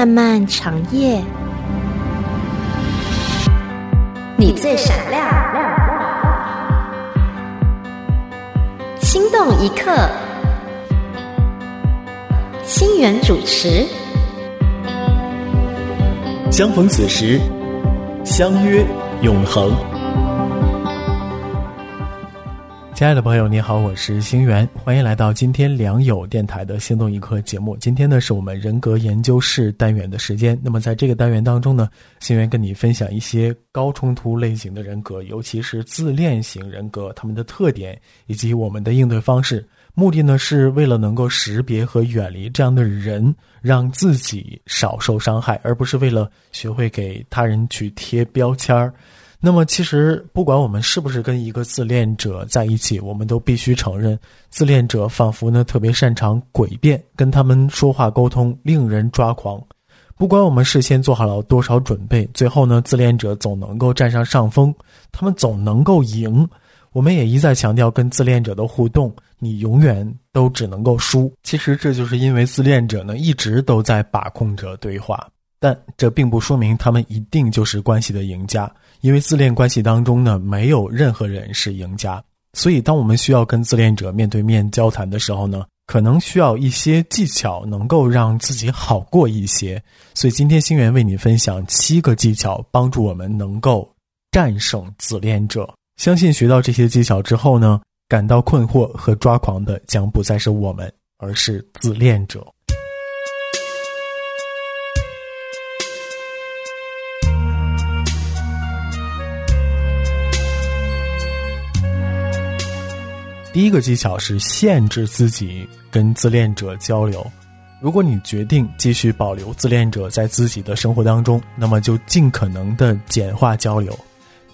漫漫长夜，你最闪亮，心动一刻，心源主持，相逢此时，相约永恒。亲爱的朋友，你好，我是星源，欢迎来到今天良友电台的心动一刻节目。今天呢，是我们人格研究室单元的时间。那么在这个单元当中呢，星源跟你分享一些高冲突类型的人格，尤其是自恋型人格，他们的特点以及我们的应对方式。目的呢，是为了能够识别和远离这样的人，让自己少受伤害，而不是为了学会给他人去贴标签儿。那么，其实不管我们是不是跟一个自恋者在一起，我们都必须承认，自恋者仿佛呢特别擅长诡辩，跟他们说话沟通令人抓狂。不管我们事先做好了多少准备，最后呢，自恋者总能够占上上风，他们总能够赢。我们也一再强调，跟自恋者的互动，你永远都只能够输。其实这就是因为自恋者呢一直都在把控着对话，但这并不说明他们一定就是关系的赢家。因为自恋关系当中呢，没有任何人是赢家，所以当我们需要跟自恋者面对面交谈的时候呢，可能需要一些技巧，能够让自己好过一些。所以今天星源为你分享七个技巧，帮助我们能够战胜自恋者。相信学到这些技巧之后呢，感到困惑和抓狂的将不再是我们，而是自恋者。第一个技巧是限制自己跟自恋者交流。如果你决定继续保留自恋者在自己的生活当中，那么就尽可能的简化交流。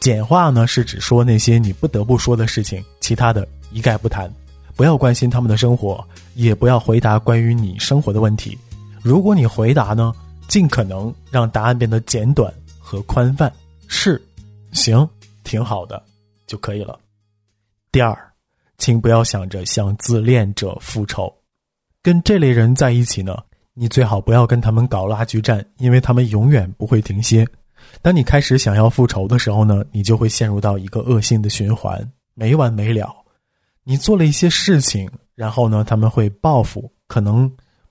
简化呢是指说那些你不得不说的事情，其他的一概不谈。不要关心他们的生活，也不要回答关于你生活的问题。如果你回答呢，尽可能让答案变得简短和宽泛，是，行，挺好的，就可以了。第二。请不要想着向自恋者复仇，跟这类人在一起呢，你最好不要跟他们搞拉锯战，因为他们永远不会停歇。当你开始想要复仇的时候呢，你就会陷入到一个恶性的循环，没完没了。你做了一些事情，然后呢，他们会报复，可能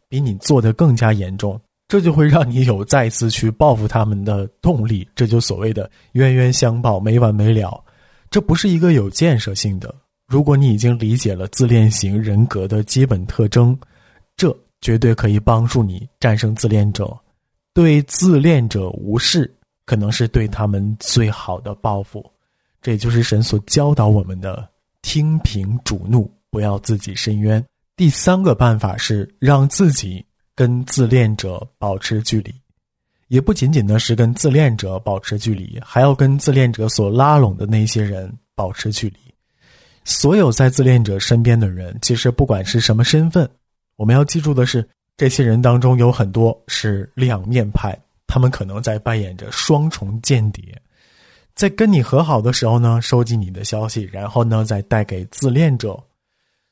比你做的更加严重，这就会让你有再次去报复他们的动力。这就所谓的冤冤相报，没完没了。这不是一个有建设性的。如果你已经理解了自恋型人格的基本特征，这绝对可以帮助你战胜自恋者。对自恋者无视，可能是对他们最好的报复。这也就是神所教导我们的：听凭主怒，不要自己申冤。第三个办法是让自己跟自恋者保持距离，也不仅仅呢是跟自恋者保持距离，还要跟自恋者所拉拢的那些人保持距离。所有在自恋者身边的人，其实不管是什么身份，我们要记住的是，这些人当中有很多是两面派，他们可能在扮演着双重间谍，在跟你和好的时候呢，收集你的消息，然后呢再带给自恋者。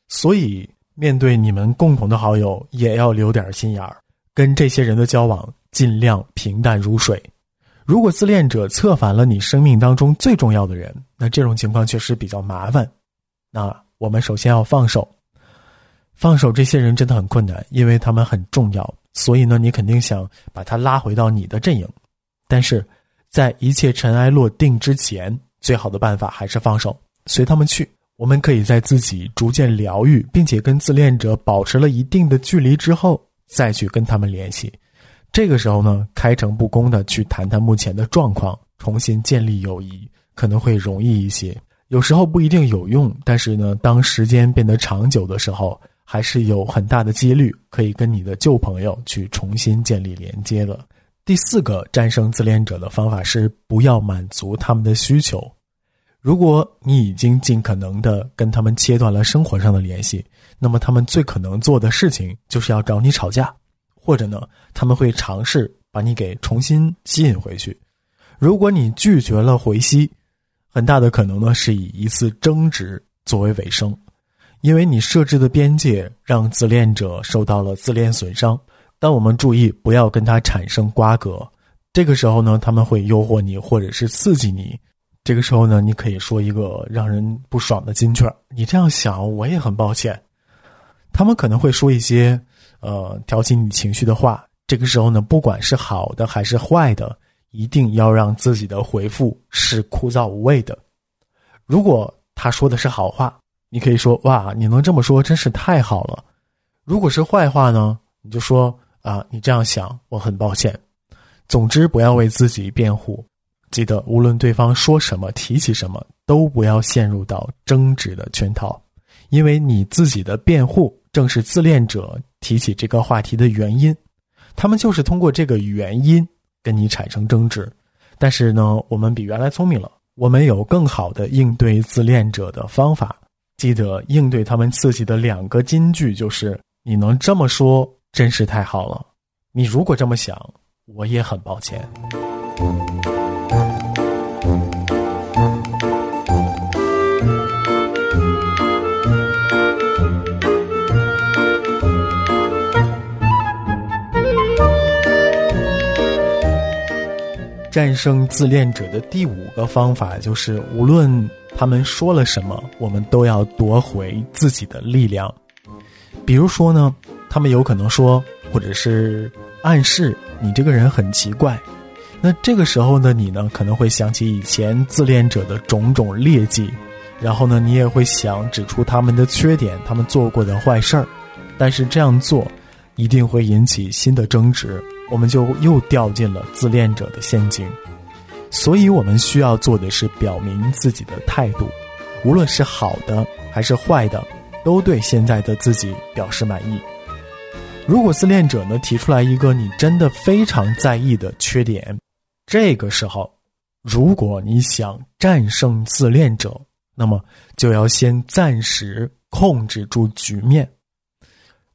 所以，面对你们共同的好友，也要留点心眼儿，跟这些人的交往尽量平淡如水。如果自恋者策反了你生命当中最重要的人，那这种情况确实比较麻烦。那我们首先要放手，放手这些人真的很困难，因为他们很重要。所以呢，你肯定想把他拉回到你的阵营，但是在一切尘埃落定之前，最好的办法还是放手，随他们去。我们可以在自己逐渐疗愈，并且跟自恋者保持了一定的距离之后，再去跟他们联系。这个时候呢，开诚布公的去谈谈目前的状况，重新建立友谊，可能会容易一些。有时候不一定有用，但是呢，当时间变得长久的时候，还是有很大的几率可以跟你的旧朋友去重新建立连接的。第四个战胜自恋者的方法是不要满足他们的需求。如果你已经尽可能的跟他们切断了生活上的联系，那么他们最可能做的事情就是要找你吵架，或者呢，他们会尝试把你给重新吸引回去。如果你拒绝了回吸。很大的可能呢，是以一次争执作为尾声，因为你设置的边界让自恋者受到了自恋损伤，但我们注意不要跟他产生瓜葛。这个时候呢，他们会诱惑你，或者是刺激你。这个时候呢，你可以说一个让人不爽的金句儿。你这样想，我也很抱歉。他们可能会说一些呃挑起你情绪的话。这个时候呢，不管是好的还是坏的，一定要让自己的回复是枯燥无味的。如果他说的是好话，你可以说哇，你能这么说真是太好了。如果是坏话呢，你就说啊，你这样想，我很抱歉。总之，不要为自己辩护。记得，无论对方说什么、提起什么，都不要陷入到争执的圈套，因为你自己的辩护正是自恋者提起这个话题的原因。他们就是通过这个原因跟你产生争执。但是呢，我们比原来聪明了，我们有更好的应对自恋者的方法。记得应对他们刺激的两个金句就是：“你能这么说，真是太好了。”你如果这么想，我也很抱歉。战胜自恋者的第五个方法就是，无论他们说了什么，我们都要夺回自己的力量。比如说呢，他们有可能说，或者是暗示你这个人很奇怪。那这个时候呢，你呢可能会想起以前自恋者的种种劣迹，然后呢，你也会想指出他们的缺点，他们做过的坏事儿。但是这样做，一定会引起新的争执。我们就又掉进了自恋者的陷阱，所以我们需要做的是表明自己的态度，无论是好的还是坏的，都对现在的自己表示满意。如果自恋者呢提出来一个你真的非常在意的缺点，这个时候，如果你想战胜自恋者，那么就要先暂时控制住局面。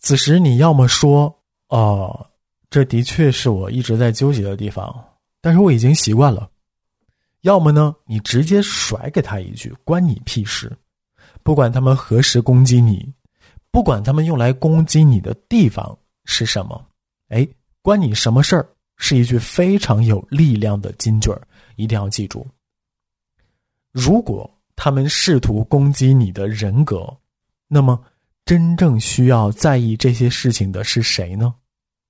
此时你要么说，哦。这的确是我一直在纠结的地方，但是我已经习惯了。要么呢，你直接甩给他一句“关你屁事”，不管他们何时攻击你，不管他们用来攻击你的地方是什么，哎，关你什么事儿？是一句非常有力量的金句儿，一定要记住。如果他们试图攻击你的人格，那么真正需要在意这些事情的是谁呢？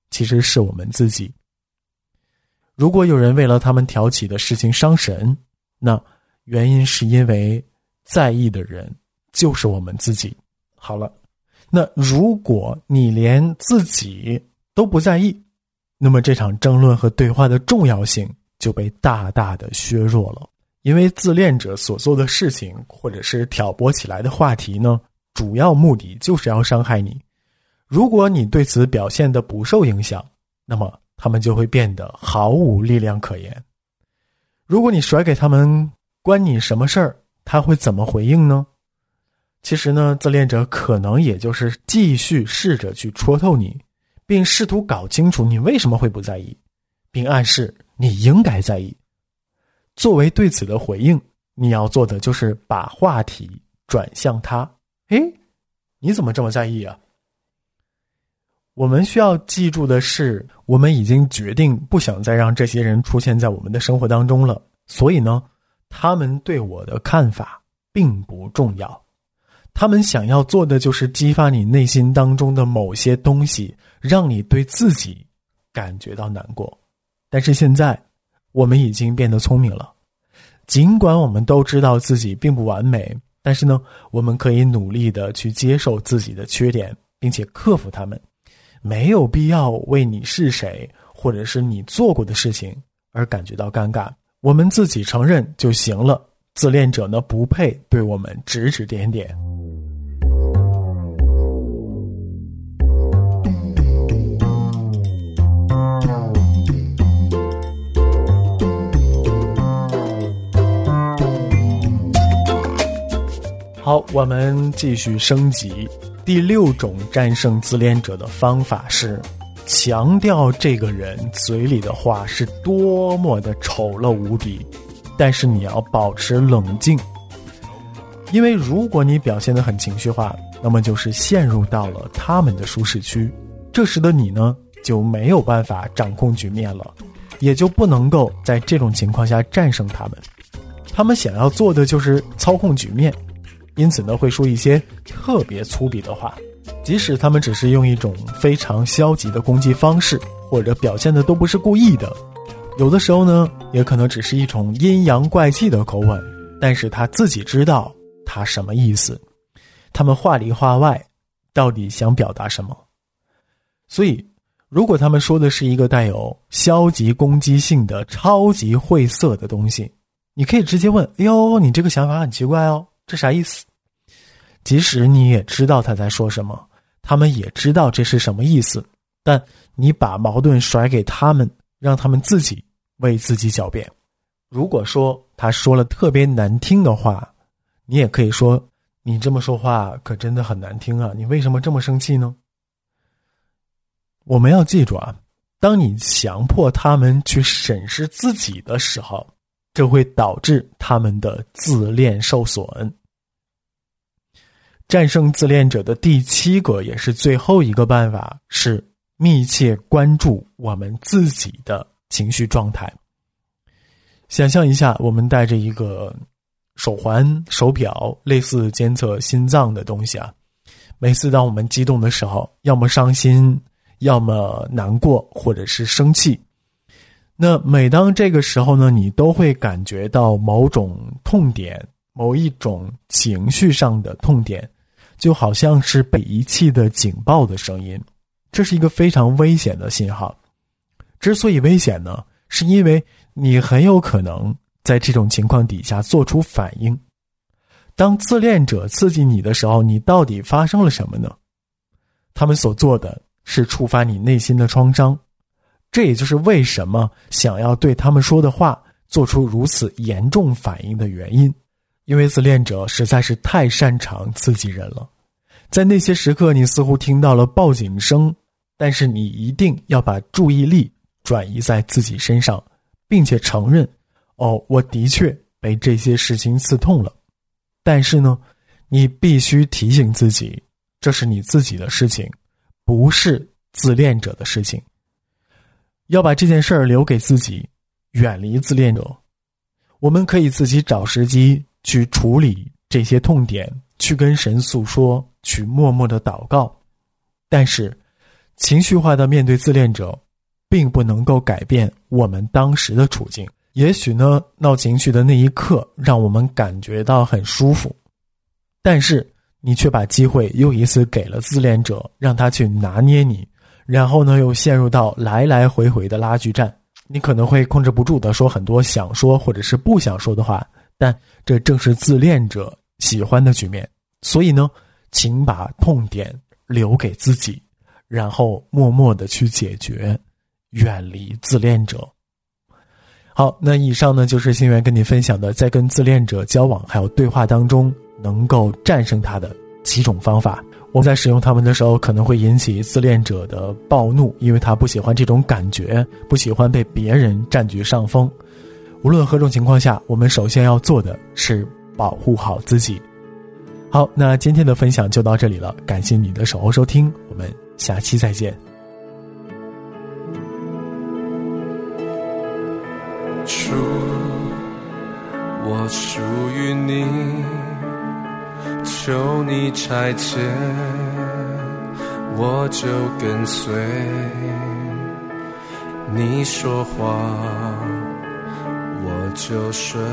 其实是我们自己。如果有人为了他们挑起的事情伤神，那原因是因为在意的人就是我们自己。好了，那如果你连自己都不在意，那么这场争论和对话的重要性就被大大的削弱了。因为自恋者所做的事情，或者是挑拨起来的话题呢，主要目的就是要伤害你。如果你对此表现的不受影响，那么他们就会变得毫无力量可言。如果你甩给他们“关你什么事儿”，他会怎么回应呢？其实呢，自恋者可能也就是继续试着去戳透你，并试图搞清楚你为什么会不在意，并暗示你应该在意。作为对此的回应，你要做的就是把话题转向他。诶，你怎么这么在意啊？我们需要记住的是，我们已经决定不想再让这些人出现在我们的生活当中了。所以呢，他们对我的看法并不重要。他们想要做的就是激发你内心当中的某些东西，让你对自己感觉到难过。但是现在，我们已经变得聪明了。尽管我们都知道自己并不完美，但是呢，我们可以努力的去接受自己的缺点，并且克服他们。没有必要为你是谁，或者是你做过的事情而感觉到尴尬。我们自己承认就行了。自恋者呢，不配对我们指指点点。好，我们继续升级。第六种战胜自恋者的方法是，强调这个人嘴里的话是多么的丑陋无比，但是你要保持冷静，因为如果你表现的很情绪化，那么就是陷入到了他们的舒适区，这时的你呢，就没有办法掌控局面了，也就不能够在这种情况下战胜他们。他们想要做的就是操控局面，因此呢会说一些特别粗鄙的话，即使他们只是用一种非常消极的攻击方式，或者表现的都不是故意的，有的时候呢也可能只是一种阴阳怪气的口吻，但是他自己知道他什么意思，他们话里话外到底想表达什么，所以如果他们说的是一个带有消极攻击性的超级晦涩的东西。你可以直接问：“哎呦，你这个想法很奇怪哦，这啥意思？”即使你也知道他在说什么，他们也知道这是什么意思，但你把矛盾甩给他们，让他们自己为自己狡辩。如果说他说了特别难听的话，你也可以说：“你这么说话可真的很难听啊！你为什么这么生气呢？”我们要记住啊，当你强迫他们去审视自己的时候。这会导致他们的自恋受损。战胜自恋者的第七个也是最后一个办法是密切关注我们自己的情绪状态。想象一下，我们带着一个手环、手表，类似监测心脏的东西啊。每次当我们激动的时候，要么伤心，要么难过，或者是生气。那每当这个时候呢，你都会感觉到某种痛点，某一种情绪上的痛点，就好像是被遗弃的警报的声音，这是一个非常危险的信号。之所以危险呢，是因为你很有可能在这种情况底下做出反应。当自恋者刺激你的时候，你到底发生了什么呢？他们所做的是触发你内心的创伤。这也就是为什么想要对他们说的话做出如此严重反应的原因，因为自恋者实在是太擅长刺激人了。在那些时刻，你似乎听到了报警声，但是你一定要把注意力转移在自己身上，并且承认：“哦，我的确被这些事情刺痛了。”但是呢，你必须提醒自己，这是你自己的事情，不是自恋者的事情。要把这件事儿留给自己，远离自恋者。我们可以自己找时机去处理这些痛点，去跟神诉说，去默默的祷告。但是，情绪化的面对自恋者，并不能够改变我们当时的处境。也许呢，闹情绪的那一刻让我们感觉到很舒服，但是你却把机会又一次给了自恋者，让他去拿捏你。然后呢，又陷入到来来回回的拉锯战，你可能会控制不住的说很多想说或者是不想说的话，但这正是自恋者喜欢的局面。所以呢，请把痛点留给自己，然后默默的去解决，远离自恋者。好，那以上呢就是心源跟你分享的，在跟自恋者交往还有对话当中，能够战胜他的几种方法。我们在使用它们的时候，可能会引起自恋者的暴怒，因为他不喜欢这种感觉，不喜欢被别人占据上风。无论何种情况下，我们首先要做的是保护好自己。好，那今天的分享就到这里了，感谢你的守候收听，我们下期再见。出我属于你。求你差遣，我就跟随。你说话，就顺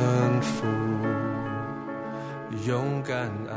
服。勇敢爱。